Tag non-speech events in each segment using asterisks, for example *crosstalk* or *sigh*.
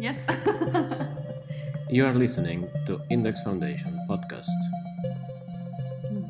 Yes. *laughs* You are listening to Index Foundation podcast. Hmm.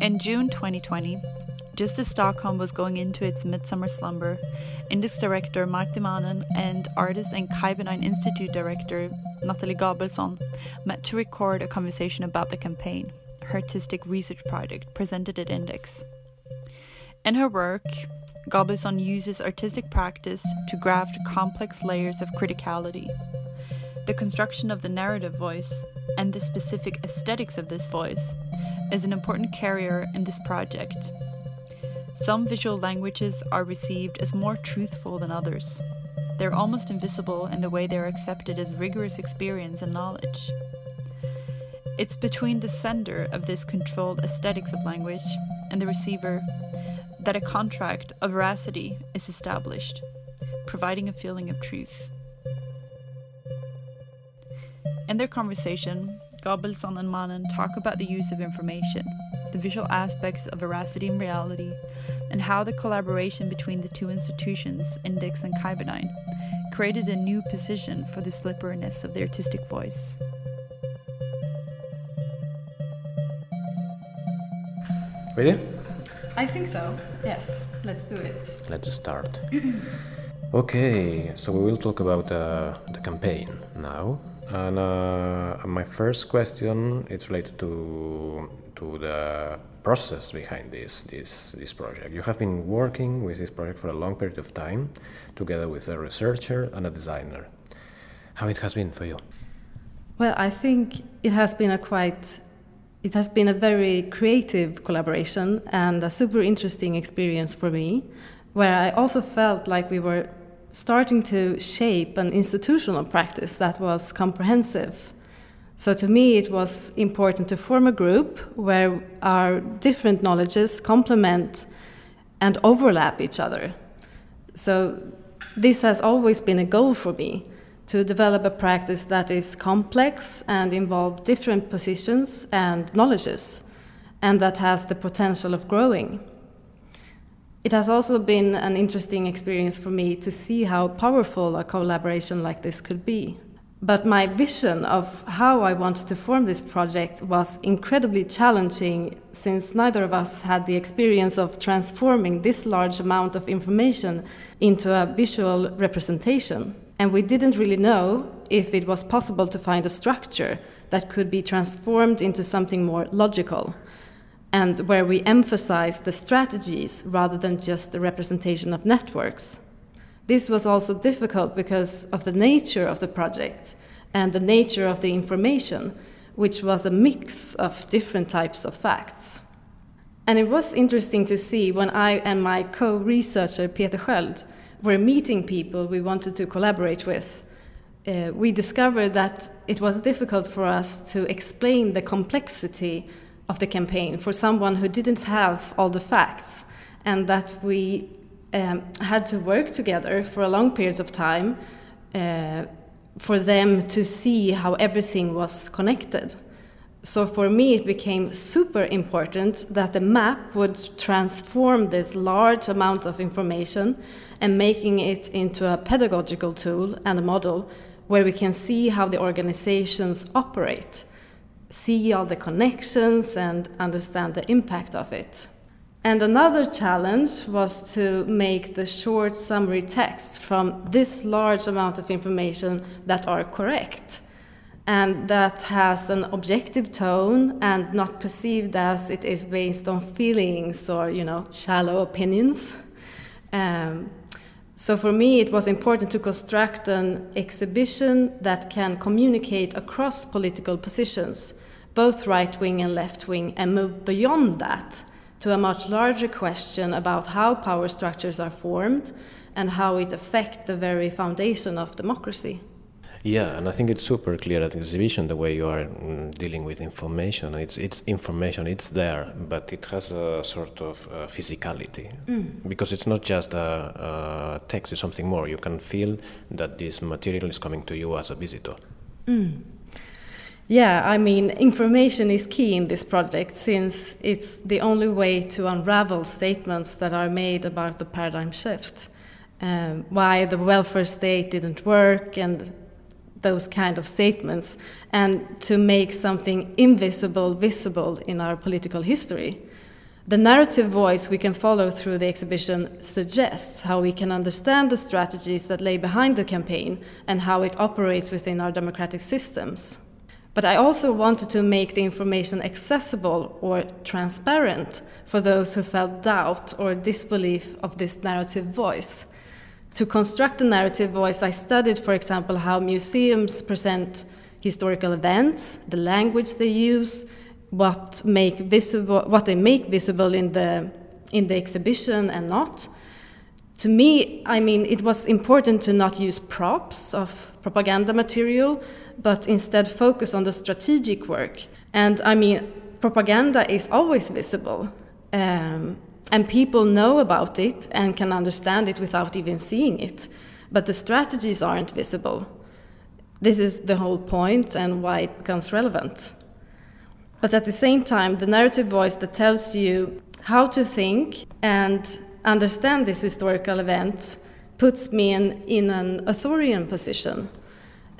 In June 2020, just as Stockholm was going into its midsummer slumber, Index director Marti Manen and artist and Kybernein Institute director Nathalie Gabrielsson met to record a conversation about the campaign, her artistic research project presented at Index. In her work, Gabrielsson uses artistic practice to graft complex layers of criticality. The construction of the narrative voice and the specific aesthetics of this voice is an important carrier in this project. Some visual languages are received as more truthful than others. They're almost invisible in the way they are accepted as rigorous experience and knowledge. It's between the sender of this controlled aesthetics of language and the receiver that a contract of veracity is established, providing a feeling of truth. In their conversation, Gabrielsson and Manen talk about the use of information, the visual aspects of veracity and reality, and how the collaboration between the two institutions, Index and Kybernein, created a new position for the slipperiness of the artistic voice. Ready? I think so. Yes, let's do it. Let's start. *clears throat* okay, so we will talk about uh, the campaign now. And uh, my first question is related to to the process behind this this this project. You have been working with this project for a long period of time, together with a researcher and a designer. How it has been for you? Well, I think it has been a quite it has been a very creative collaboration and a super interesting experience for me, where I also felt like we were starting to shape an institutional practice that was comprehensive. So, to me, it was important to form a group where our different knowledges complement and overlap each other. So, this has always been a goal for me to develop a practice that is complex and involve different positions and knowledges, and that has the potential of growing. It has also been an interesting experience for me to see how powerful a collaboration like this could be. But my vision of how I wanted to form this project was incredibly challenging since neither of us had the experience of transforming this large amount of information into a visual representation. And we didn't really know if it was possible to find a structure that could be transformed into something more logical and where we emphasize the strategies rather than just the representation of networks. This was also difficult because of the nature of the project and the nature of the information, which was a mix of different types of facts. And it was interesting to see when I and my co researcher Peter Sköld were meeting people we wanted to collaborate with. Uh, we discovered that it was difficult for us to explain the complexity of the campaign for someone who didn't have all the facts, and that we um, had to work together for a long period of time uh, for them to see how everything was connected. So for me, it became super important that the map would transform this large amount of information and making it into a pedagogical tool and a model where we can see how the organizations operate, see all the connections, and understand the impact of it. And another challenge was to make the short summary text from this large amount of information that are correct and that has an objective tone and not perceived as it is based on feelings or you know shallow opinions. Um, so for me, it was important to construct an exhibition that can communicate across political positions, both right wing and left wing, and move beyond that to a much larger question about how power structures are formed and how it affects the very foundation of democracy. Yeah, and I think it's super clear at exhibition the way you are mm, dealing with information. It's it's information, it's there, but it has a sort of uh, physicality because it's not just a, a text; it's something more. You can feel that this material is coming to you as a visitor. Yeah, I mean, information is key in this project since it's the only way to unravel statements that are made about the paradigm shift. Um, why the welfare state didn't work and those kind of statements, and to make something invisible visible in our political history. The narrative voice we can follow through the exhibition suggests how we can understand the strategies that lay behind the campaign and how it operates within our democratic systems. But I also wanted to make the information accessible or transparent for those who felt doubt or disbelief of this narrative voice. To construct the narrative voice, I studied, for example, how museums present historical events, the language they use, what make visible, what they make visible in the in the exhibition and not. To me, I mean, it was important to not use props of propaganda material, but instead focus on the strategic work. And I mean, propaganda is always visible. Um, and people know about it and can understand it without even seeing it. But the strategies aren't visible. This is the whole point and why it becomes relevant. But at the same time, the narrative voice that tells you how to think and understand this historical event puts me in, in an authorian position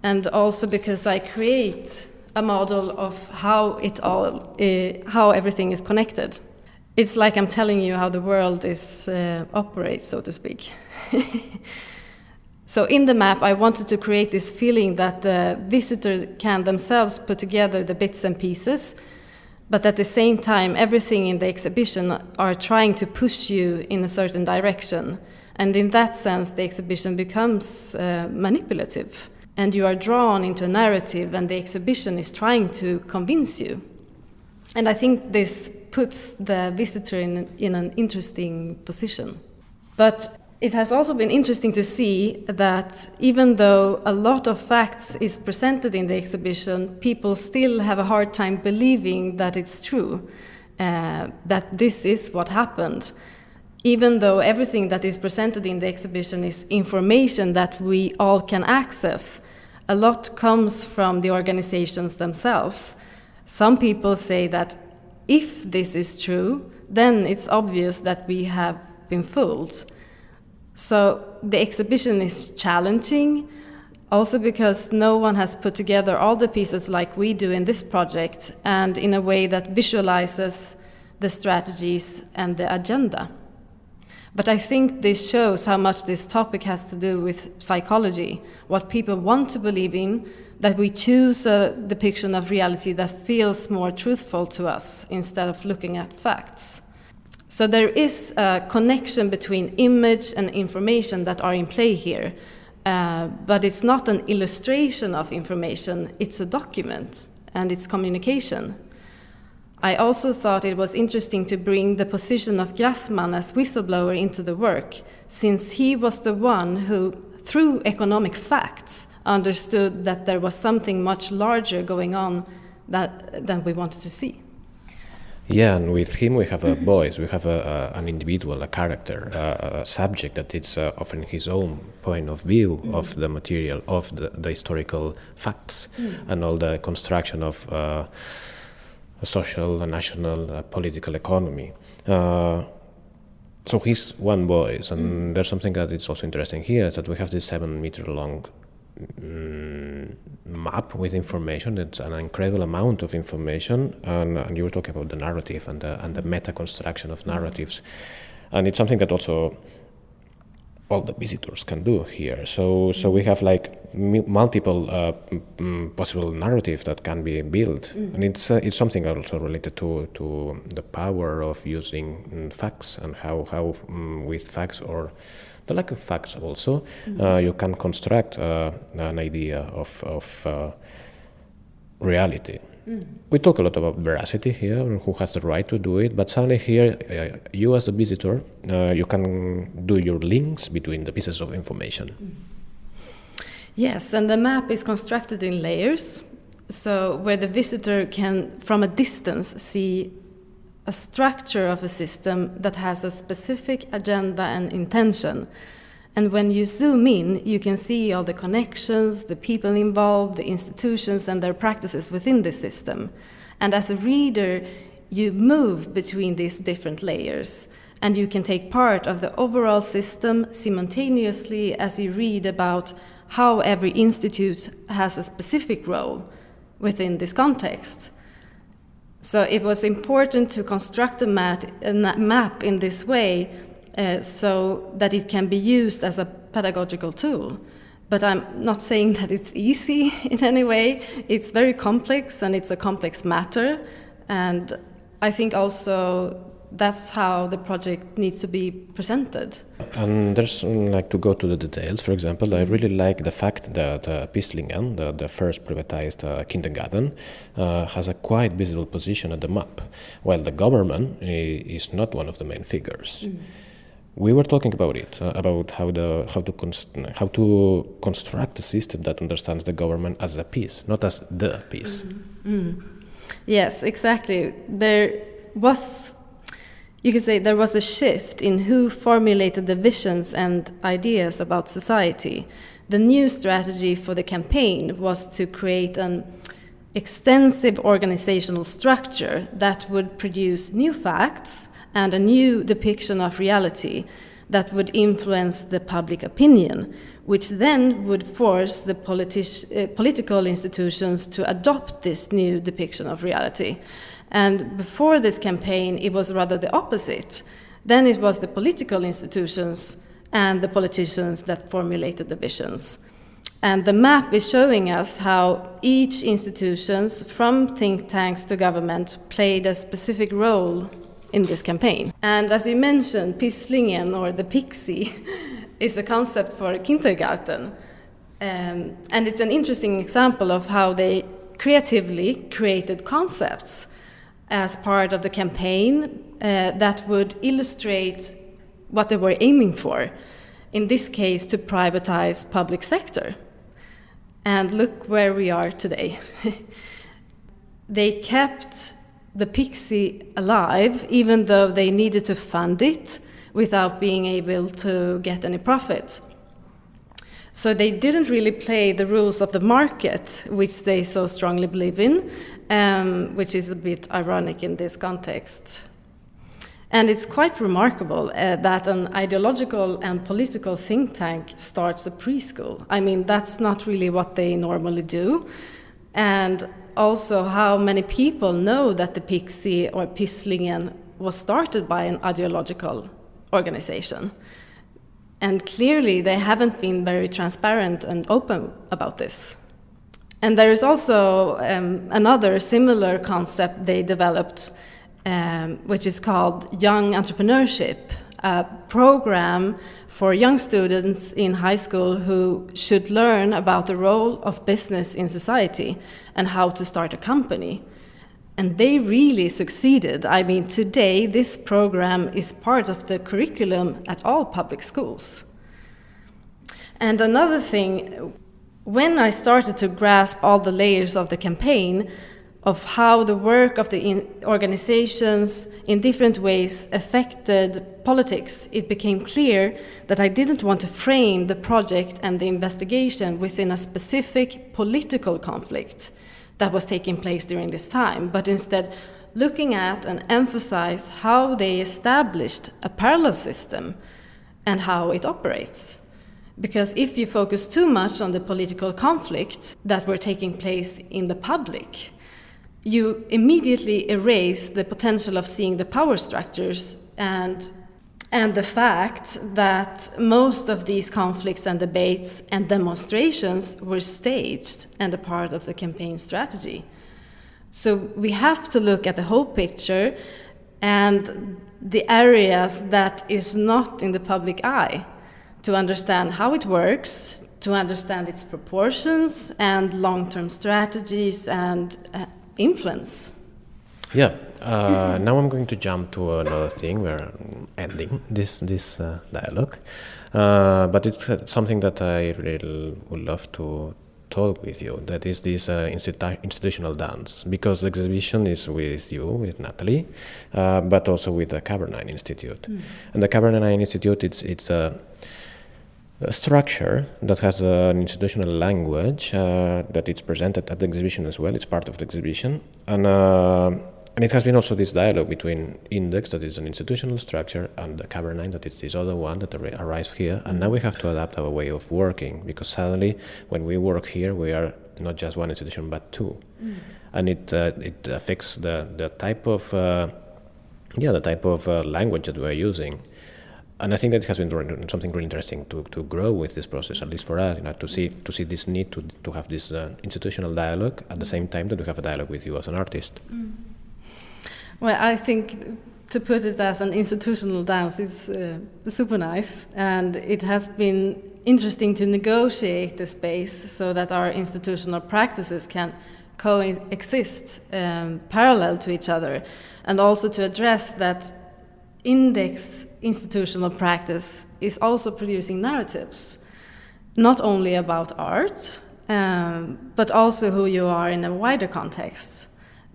and also because I create a model of how it all, uh, how everything is connected. It's like I'm telling you how the world is uh, operates, so to speak. *laughs* so in the map, I wanted to create this feeling that the visitor can themselves put together the bits and pieces, but at the same time, everything in the exhibition are trying to push you in a certain direction, and in that sense, the exhibition becomes uh, manipulative and you are drawn into a narrative, and the exhibition is trying to convince you. And I think this puts the visitor in, in an interesting position. But it has also been interesting to see that even though a lot of facts is presented in the exhibition, people still have a hard time believing that it's true, uh, that this is what happened even though everything that is presented in the exhibition is information that we all can access, a lot comes from the organizations themselves. Some people say that if this is true, then it's obvious that we have been fooled. So the exhibition is challenging, also because no one has put together all the pieces like we do in this project and in a way that visualizes the strategies and the agenda. But I think this shows how much this topic has to do with psychology, what people want to believe in, that we choose a depiction of reality that feels more truthful to us instead of looking at facts. So there is a connection between image and information that are in play here, uh, but it's not an illustration of information, it's a document and it's communication. I also thought it was interesting to bring the position of Grassmann as whistleblower into the work, since he was the one who, through economic facts, understood that there was something much larger going on that, than we wanted to see. Yeah, and with him we have a voice, we have a, a, an individual, a character, a, a subject that is uh, offering his own point of view mm. of the material, of the, the historical facts, mm. and all the construction of. Uh, a social, a national, a political economy. Uh, so he's one voice, and mm. there's something that is also interesting here is that we have this seven meter long Mm, map with information. It's an incredible amount of information, and, and you were talking about the narrative and the, and the meta construction of mm-hmm. narratives, and it's something that also all the visitors can do here. So, so we have like multiple uh, possible narratives that can be built, mm. and it's uh, it's something also related to to the power of using mm, facts and how how um, with facts or the lack of facts also mm. uh, you can construct uh, an idea of of uh, reality. Mm. We talk a lot about veracity here, who has the right to do it, but suddenly here, uh, you as a visitor, uh, you can do your links between the pieces of information. Mm. Yes, and the map is constructed in layers, so where the visitor can, from a distance, see a structure of a system that has a specific agenda and intention. And when you zoom in, you can see all the connections, the people involved, the institutions, and their practices within the system. And as a reader, you move between these different layers, and you can take part of the overall system simultaneously as you read about how every institute has a specific role within this context. So it was important to construct map, a map in this way uh, so that it can be used as a pedagogical tool. But I'm not saying that it's easy *laughs* in any way. It's very complex and it's a complex matter. And I think also that's how the project needs to be presented. And there's mm, like to go to the details. For example, I really like the fact that uh, Pysslingen, the, the first privatized uh, kindergarten, uh, has a quite visible position at the map, while the government is not one of the main figures. Mm. We were talking about it, uh, about how the how to const- how to construct a system that understands the government as a piece, not as the piece. Mm-hmm. Mm. Yes, exactly. There was you could say there was a shift in who formulated the visions and ideas about society. The new strategy for the campaign was to create an extensive organizational structure that would produce new facts and a new depiction of reality that would influence the public opinion, which then would force the uh, political institutions to adopt this new depiction of reality. And before this campaign, it was rather the opposite. Then it was the political institutions and the politicians that formulated the visions. And the map is showing us how each institutions, from think tanks to government, played a specific role in this campaign. And as you mentioned, Pysslingen or the Pixie *laughs* is a concept for kindergarten. Um, and it's an interesting example of how they creatively created concepts as part of the campaign uh, that would illustrate what they were aiming for. In this case, to privatize public sector. And look where we are today. *laughs* they kept the Pixie alive, even though they needed to fund it without being able to get any profit. So they didn't really play the rules of the market, which they so strongly believe in, um, which is a bit ironic in this context. And it's quite remarkable uh, that an ideological and political think tank starts a preschool. I mean, that's not really what they normally do. And also, how many people know that the Pixie or Pysslingen was started by an ideological organization? And clearly, they haven't been very transparent and open about this. And there is also um, another similar concept they developed, um, which is called Young Entrepreneurship, a program for young students in high school who should learn about the role of business in society and how to start a company. And they really succeeded. I mean, today, this program is part of the curriculum at all public schools. And another thing, when I started to grasp all the layers of the campaign, of how the work of the organizations in different ways affected politics, it became clear that I didn't want to frame the project and the investigation within a specific political conflict that was taking place during this time, but instead looking at and emphasize how they established a parallel system and how it operates. Because if you focus too much on the political conflict that were taking place in the public, you immediately erase the potential of seeing the power structures and and the fact that most of these conflicts and debates and demonstrations were staged and a part of the campaign strategy. So we have to look at the whole picture and the areas that is not in the public eye to understand how it works, to understand its proportions and long term strategies and uh, influence. Yeah, uh, now I'm going to jump to another thing. We're ending this this uh, dialogue, uh, but it's uh, something that I really would love to talk with you. That is this uh, institu- institutional dance, because the exhibition is with you, with Nathalie, uh, but also with the Kybernein Institute. Mm. And the Kybernein Institute, it's it's a structure that has an institutional language uh, that it's presented at the exhibition as well. It's part of the exhibition, and uh, and it has been also this dialogue between Index, that is an institutional structure, and the Kybernein, that is this other one that ar- arrives here. And now we have to adapt our way of working because suddenly, when we work here, we are not just one institution but two, mm. and it uh, it affects the the type of uh, yeah the type of uh, language that we're using and I think that has been something really interesting to, to grow with this process, at least for us, you know, to see to see this need to to have this uh, institutional dialogue at the same time that we have a dialogue with you as an artist. Mm. Well, I think to put it as an institutional dance is uh, super nice, and it has been interesting to negotiate the space so that our institutional practices can coexist um, parallel to each other, and also to address that index institutional practice is also producing narratives, not only about art, um, but also who you are in a wider context.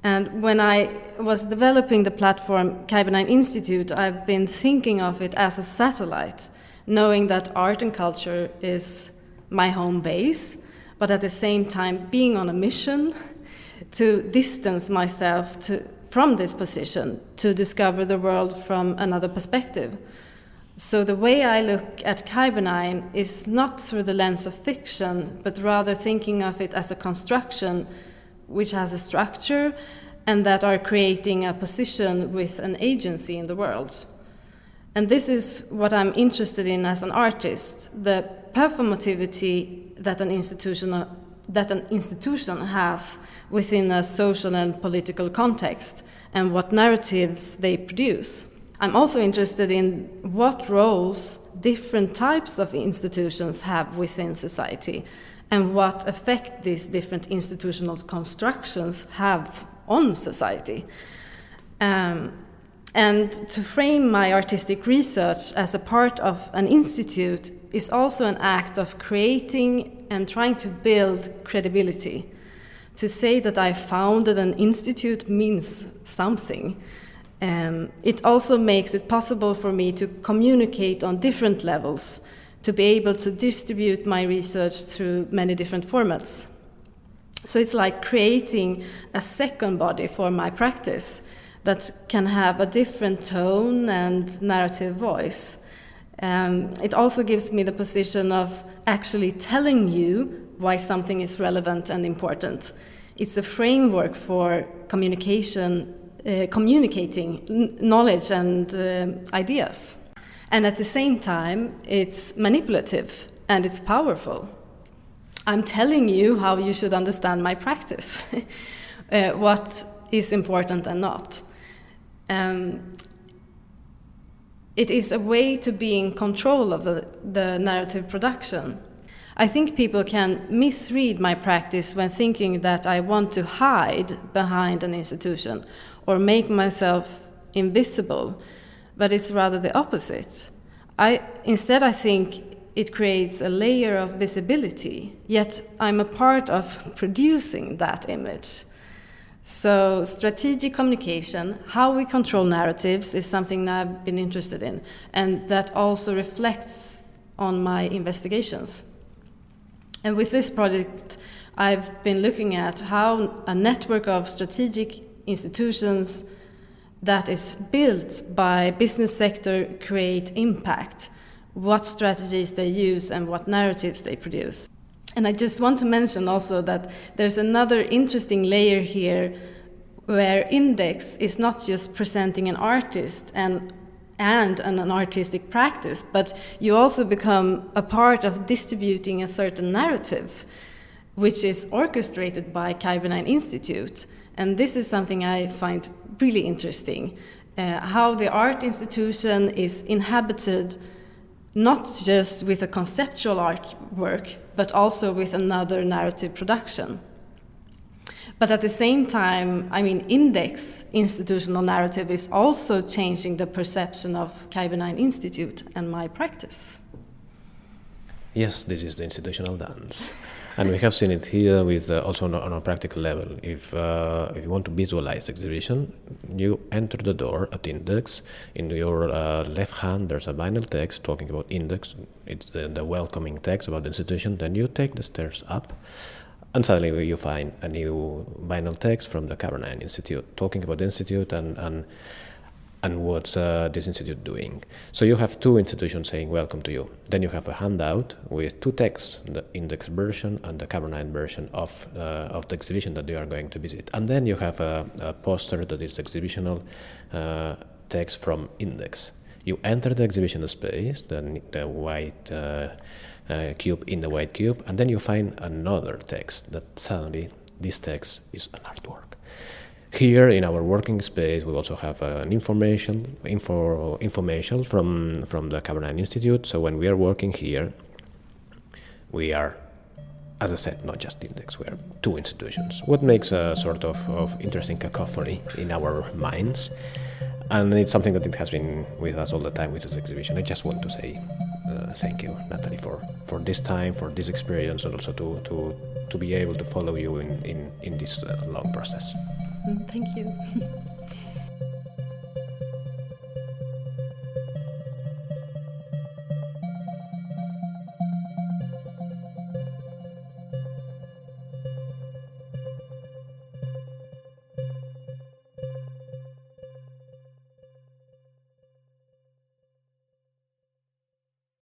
And when I was developing the platform Kybernein Institute, I've been thinking of it as a satellite, knowing that art and culture is my home base, but at the same time being on a mission *laughs* to distance myself to from this position to discover the world from another perspective. So the way I look at Kybernein is not through the lens of fiction, but rather thinking of it as a construction which has a structure and that are creating a position with an agency in the world. And this is what I'm interested in as an artist the performativity that an institution, that an institution has within a social and political context and what narratives they produce. I'm also interested in what roles different types of institutions have within society and what effect these different institutional constructions have on society. Um, and to frame my artistic research as a part of an institute is also an act of creating and trying to build credibility. To say that I founded an institute means something. Um, it also makes it possible for me to communicate on different levels, to be able to distribute my research through many different formats. So it's like creating a second body for my practice that can have a different tone and narrative voice. Um, it also gives me the position of actually telling you why something is relevant and important. It's a framework for communication, uh, communicating knowledge and uh, ideas. And at the same time, it's manipulative and it's powerful. I'm telling you how you should understand my practice, *laughs* uh, what is important and not. Um, it is a way to be in control of the, the narrative production. I think people can misread my practice when thinking that I want to hide behind an institution or make myself invisible, but it's rather the opposite. I, instead, I think it creates a layer of visibility, yet I'm a part of producing that image. So, strategic communication, how we control narratives, is something that I've been interested in, and that also reflects on my investigations. And with this project, I've been looking at how a network of strategic institutions that is built by business sector create impact, what strategies they use and what narratives they produce. And I just want to mention also that there's another interesting layer here where Index is not just presenting an artist and and an, artistic practice, but you also become a part of distributing a certain narrative, which is orchestrated by Kybernein Institute. And this is something I find really interesting uh, how the art institution is inhabited not just with a conceptual artwork, but also with another narrative production. But at the same time, I mean, index institutional narrative is also changing the perception of Kybernein Institute and my practice. Yes, this is the institutional dance. And we have seen it here with uh, also on a, on a, practical level. If uh, if you want to visualize the exhibition, you enter the door at Index. In your uh, left hand, there's a vinyl text talking about Index. It's the, the welcoming text about the institution. Then you take the stairs up, and suddenly you find a new vinyl text from the Kybernein Institute talking about the institute and and and what's uh, this institute doing. So you have two institutions saying welcome to you. Then you have a handout with two texts, the index version and the Kybernein version of, uh, of the exhibition that you are going to visit. And then you have a, a poster that is exhibitional uh, text from index. You enter the exhibition space, the, the white uh, uh, cube in the white cube, and then you find another text that suddenly this text is an artwork. Here in our working space, we also have uh, an information info, information from from the Kybernein Institute. So when we are working here, we are, as I said, not just Index. We are two institutions. What makes a sort of, of interesting cacophony in our minds, and it's something that it has been with us all the time with this exhibition. I just want to say uh, thank you, Nathalie, for, for this time, for this experience, and also to, to, to be able to follow you in, in, in this uh, long process. Thank you. *laughs*